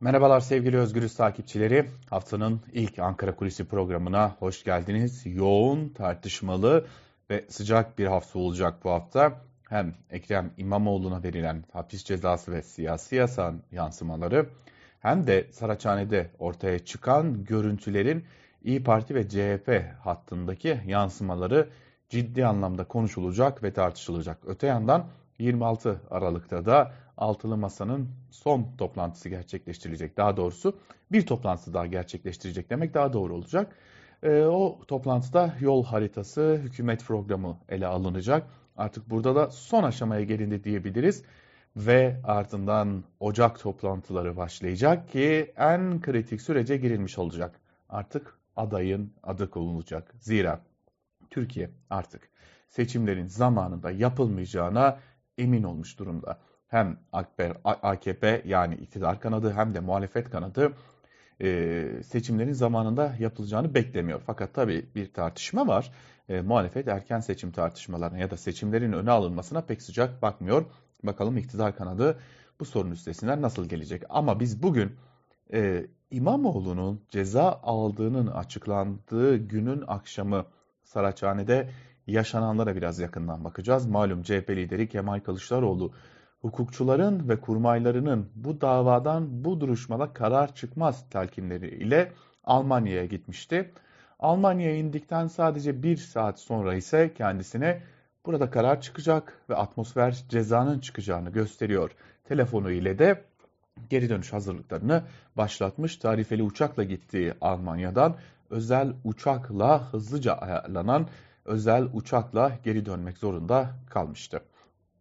Merhabalar sevgili Özgürüz takipçileri. Haftanın ilk Ankara Kulisi programına hoş geldiniz. Yoğun, tartışmalı ve sıcak bir hafta olacak bu hafta. Hem Ekrem İmamoğlu'na verilen hapis cezası ve siyasi yasağın yansımaları hem de Saraçhane'de ortaya çıkan görüntülerin İyi Parti ve CHP hattındaki yansımaları ciddi anlamda konuşulacak ve tartışılacak. Öte yandan 26 Aralık'ta da Altılı Masa'nın son toplantısı gerçekleştirilecek. Daha doğrusu bir toplantı daha gerçekleştirecek demek daha doğru olacak. E, o toplantıda yol haritası, hükümet programı ele alınacak. Artık burada da son aşamaya gelindi diyebiliriz. Ve ardından Ocak toplantıları başlayacak ki en kritik sürece girilmiş olacak. Artık adayın adı konulacak. Zira Türkiye artık seçimlerin zamanında yapılmayacağına emin olmuş durumda. Hem AKP yani iktidar kanadı hem de muhalefet kanadı e, seçimlerin zamanında yapılacağını beklemiyor. Fakat tabii bir tartışma var. E, muhalefet erken seçim tartışmalarına ya da seçimlerin öne alınmasına pek sıcak bakmıyor. Bakalım iktidar kanadı bu sorun üstesinden nasıl gelecek? Ama biz bugün e, İmamoğlu'nun ceza aldığının açıklandığı günün akşamı Saraçhane'de yaşananlara biraz yakından bakacağız. Malum CHP lideri Kemal Kılıçdaroğlu hukukçuların ve kurmaylarının bu davadan bu duruşmada karar çıkmaz telkinleriyle Almanya'ya gitmişti. Almanya'ya indikten sadece bir saat sonra ise kendisine burada karar çıkacak ve atmosfer cezanın çıkacağını gösteriyor. Telefonu ile de geri dönüş hazırlıklarını başlatmış. Tarifeli uçakla gittiği Almanya'dan özel uçakla hızlıca ayarlanan özel uçakla geri dönmek zorunda kalmıştı.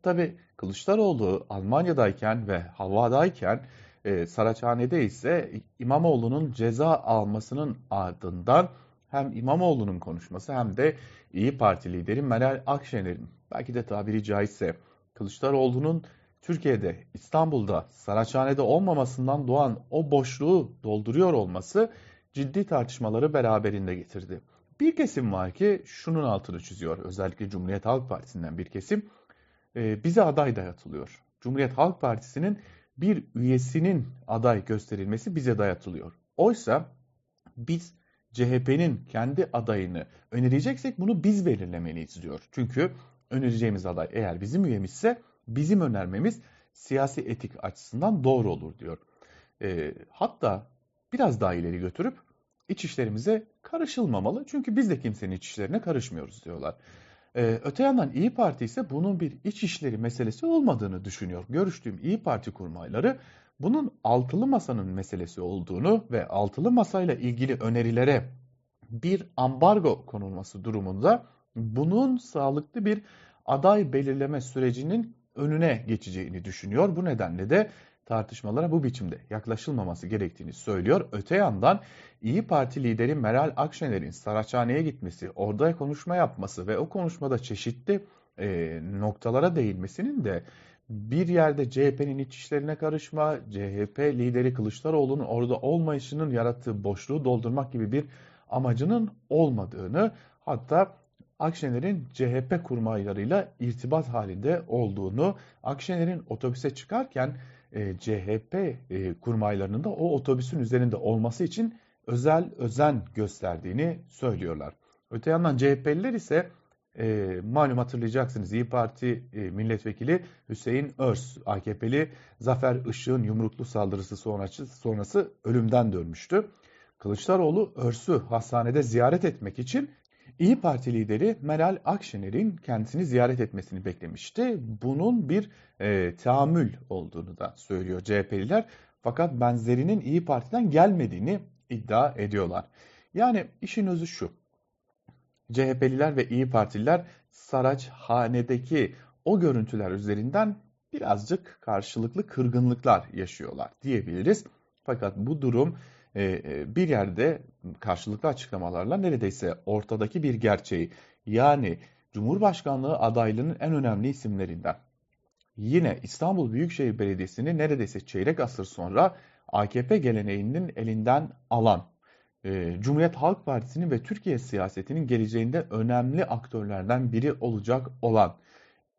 Tabi Kılıçdaroğlu Almanya'dayken ve havadayken e, Saraçhane'de ise İmamoğlu'nun ceza almasının ardından hem İmamoğlu'nun konuşması hem de İyi Parti lideri Meral Akşener'in belki de tabiri caizse Kılıçdaroğlu'nun Türkiye'de, İstanbul'da, Saraçhane'de olmamasından doğan o boşluğu dolduruyor olması ciddi tartışmaları beraberinde getirdi. Bir kesim var ki şunun altını çiziyor. Özellikle Cumhuriyet Halk Partisi'nden bir kesim e, bize aday dayatılıyor. Cumhuriyet Halk Partisi'nin bir üyesinin aday gösterilmesi bize dayatılıyor. Oysa biz CHP'nin kendi adayını önereceksek bunu biz belirlemeliyiz diyor. Çünkü önereceğimiz aday eğer bizim üyemizse bizim önermemiz siyasi etik açısından doğru olur diyor. E, hatta biraz daha ileri götürüp iç işlerimize karışılmamalı. Çünkü biz de kimsenin iç işlerine karışmıyoruz diyorlar. Ee, öte yandan İyi Parti ise bunun bir iç işleri meselesi olmadığını düşünüyor. Görüştüğüm İyi Parti kurmayları bunun altılı masanın meselesi olduğunu ve altılı masayla ilgili önerilere bir ambargo konulması durumunda bunun sağlıklı bir aday belirleme sürecinin önüne geçeceğini düşünüyor. Bu nedenle de tartışmalara bu biçimde yaklaşılmaması gerektiğini söylüyor. Öte yandan İyi Parti lideri Meral Akşener'in Saraçhane'ye gitmesi, orada konuşma yapması ve o konuşmada çeşitli e, noktalara değinmesinin de bir yerde CHP'nin iç işlerine karışma, CHP lideri Kılıçdaroğlu'nun orada olmayışının yarattığı boşluğu doldurmak gibi bir amacının olmadığını hatta Akşener'in CHP kurmaylarıyla irtibat halinde olduğunu, Akşener'in otobüse çıkarken e, CHP e, kurmaylarının da o otobüsün üzerinde olması için özel özen gösterdiğini söylüyorlar. Öte yandan CHP'liler ise e, malum hatırlayacaksınız İyi Parti e, milletvekili Hüseyin Örs, AKP'li Zafer Işık'ın yumruklu saldırısı sonrası, sonrası ölümden dönmüştü. Kılıçdaroğlu Örs'ü hastanede ziyaret etmek için İyi Parti lideri Meral Akşener'in kendisini ziyaret etmesini beklemişti. Bunun bir e, tahammül olduğunu da söylüyor CHP'liler. Fakat benzerinin İyi Parti'den gelmediğini iddia ediyorlar. Yani işin özü şu. CHP'liler ve İyi Partililer Saraçhane'deki o görüntüler üzerinden birazcık karşılıklı kırgınlıklar yaşıyorlar diyebiliriz. Fakat bu durum bir yerde karşılıklı açıklamalarla neredeyse ortadaki bir gerçeği yani Cumhurbaşkanlığı adaylığının en önemli isimlerinden. Yine İstanbul Büyükşehir Belediyesi'ni neredeyse çeyrek asır sonra AKP geleneğinin elinden alan, e, Cumhuriyet Halk Partisi'nin ve Türkiye siyasetinin geleceğinde önemli aktörlerden biri olacak olan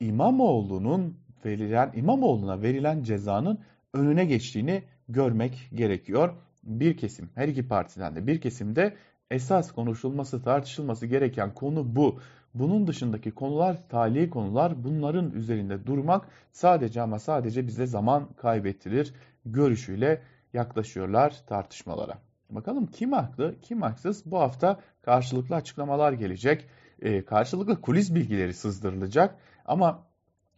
İmamoğlu'nun verilen İmamoğlu'na verilen cezanın önüne geçtiğini görmek gerekiyor. Bir kesim, her iki partiden de bir kesimde esas konuşulması, tartışılması gereken konu bu. Bunun dışındaki konular tali konular. Bunların üzerinde durmak sadece ama sadece bize zaman kaybettirir görüşüyle yaklaşıyorlar tartışmalara. Bakalım kim haklı, kim haksız? Bu hafta karşılıklı açıklamalar gelecek. E, karşılıklı kulis bilgileri sızdırılacak. Ama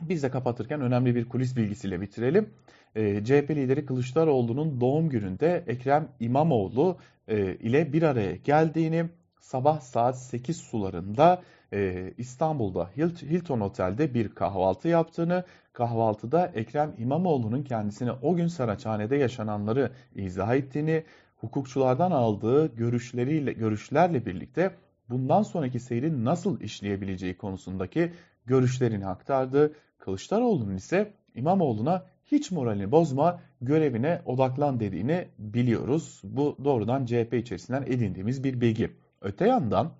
biz de kapatırken önemli bir kulis bilgisiyle bitirelim. E, CHP lideri Kılıçdaroğlu'nun doğum gününde Ekrem İmamoğlu e, ile bir araya geldiğini sabah saat 8 sularında e, İstanbul'da Hilton Otel'de bir kahvaltı yaptığını, kahvaltıda Ekrem İmamoğlu'nun kendisine o gün Saraçhane'de yaşananları izah ettiğini, hukukçulardan aldığı görüşleriyle görüşlerle birlikte bundan sonraki seyrin nasıl işleyebileceği konusundaki görüşlerini aktardı. Kılıçdaroğlu'nun ise İmamoğlu'na hiç moralini bozma, görevine odaklan dediğini biliyoruz. Bu doğrudan CHP içerisinden edindiğimiz bir bilgi. Öte yandan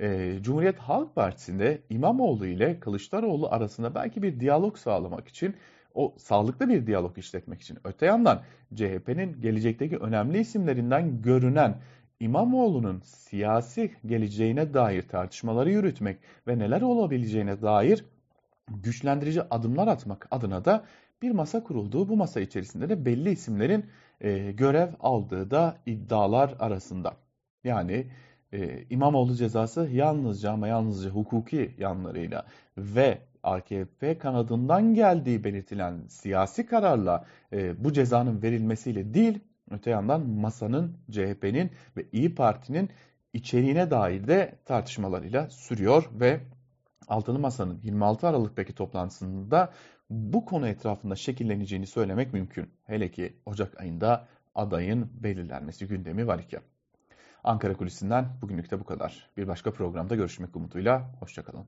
e, Cumhuriyet Halk Partisi'nde İmamoğlu ile Kılıçdaroğlu arasında belki bir diyalog sağlamak için o sağlıklı bir diyalog işletmek için öte yandan CHP'nin gelecekteki önemli isimlerinden görünen İmamoğlu'nun siyasi geleceğine dair tartışmaları yürütmek ve neler olabileceğine dair güçlendirici adımlar atmak adına da bir masa kurulduğu bu masa içerisinde de belli isimlerin e, görev aldığı da iddialar arasında. Yani e, İmamoğlu cezası yalnızca ama yalnızca hukuki yanlarıyla ve AKP kanadından geldiği belirtilen siyasi kararla e, bu cezanın verilmesiyle değil, öte yandan masanın, CHP'nin ve İyi Parti'nin içeriğine dair de tartışmalarıyla sürüyor ve Altılı Masa'nın 26 Aralık'taki toplantısında bu konu etrafında şekilleneceğini söylemek mümkün. Hele ki Ocak ayında adayın belirlenmesi gündemi var iken. Ankara Kulisi'nden bugünlük de bu kadar. Bir başka programda görüşmek umuduyla. Hoşçakalın.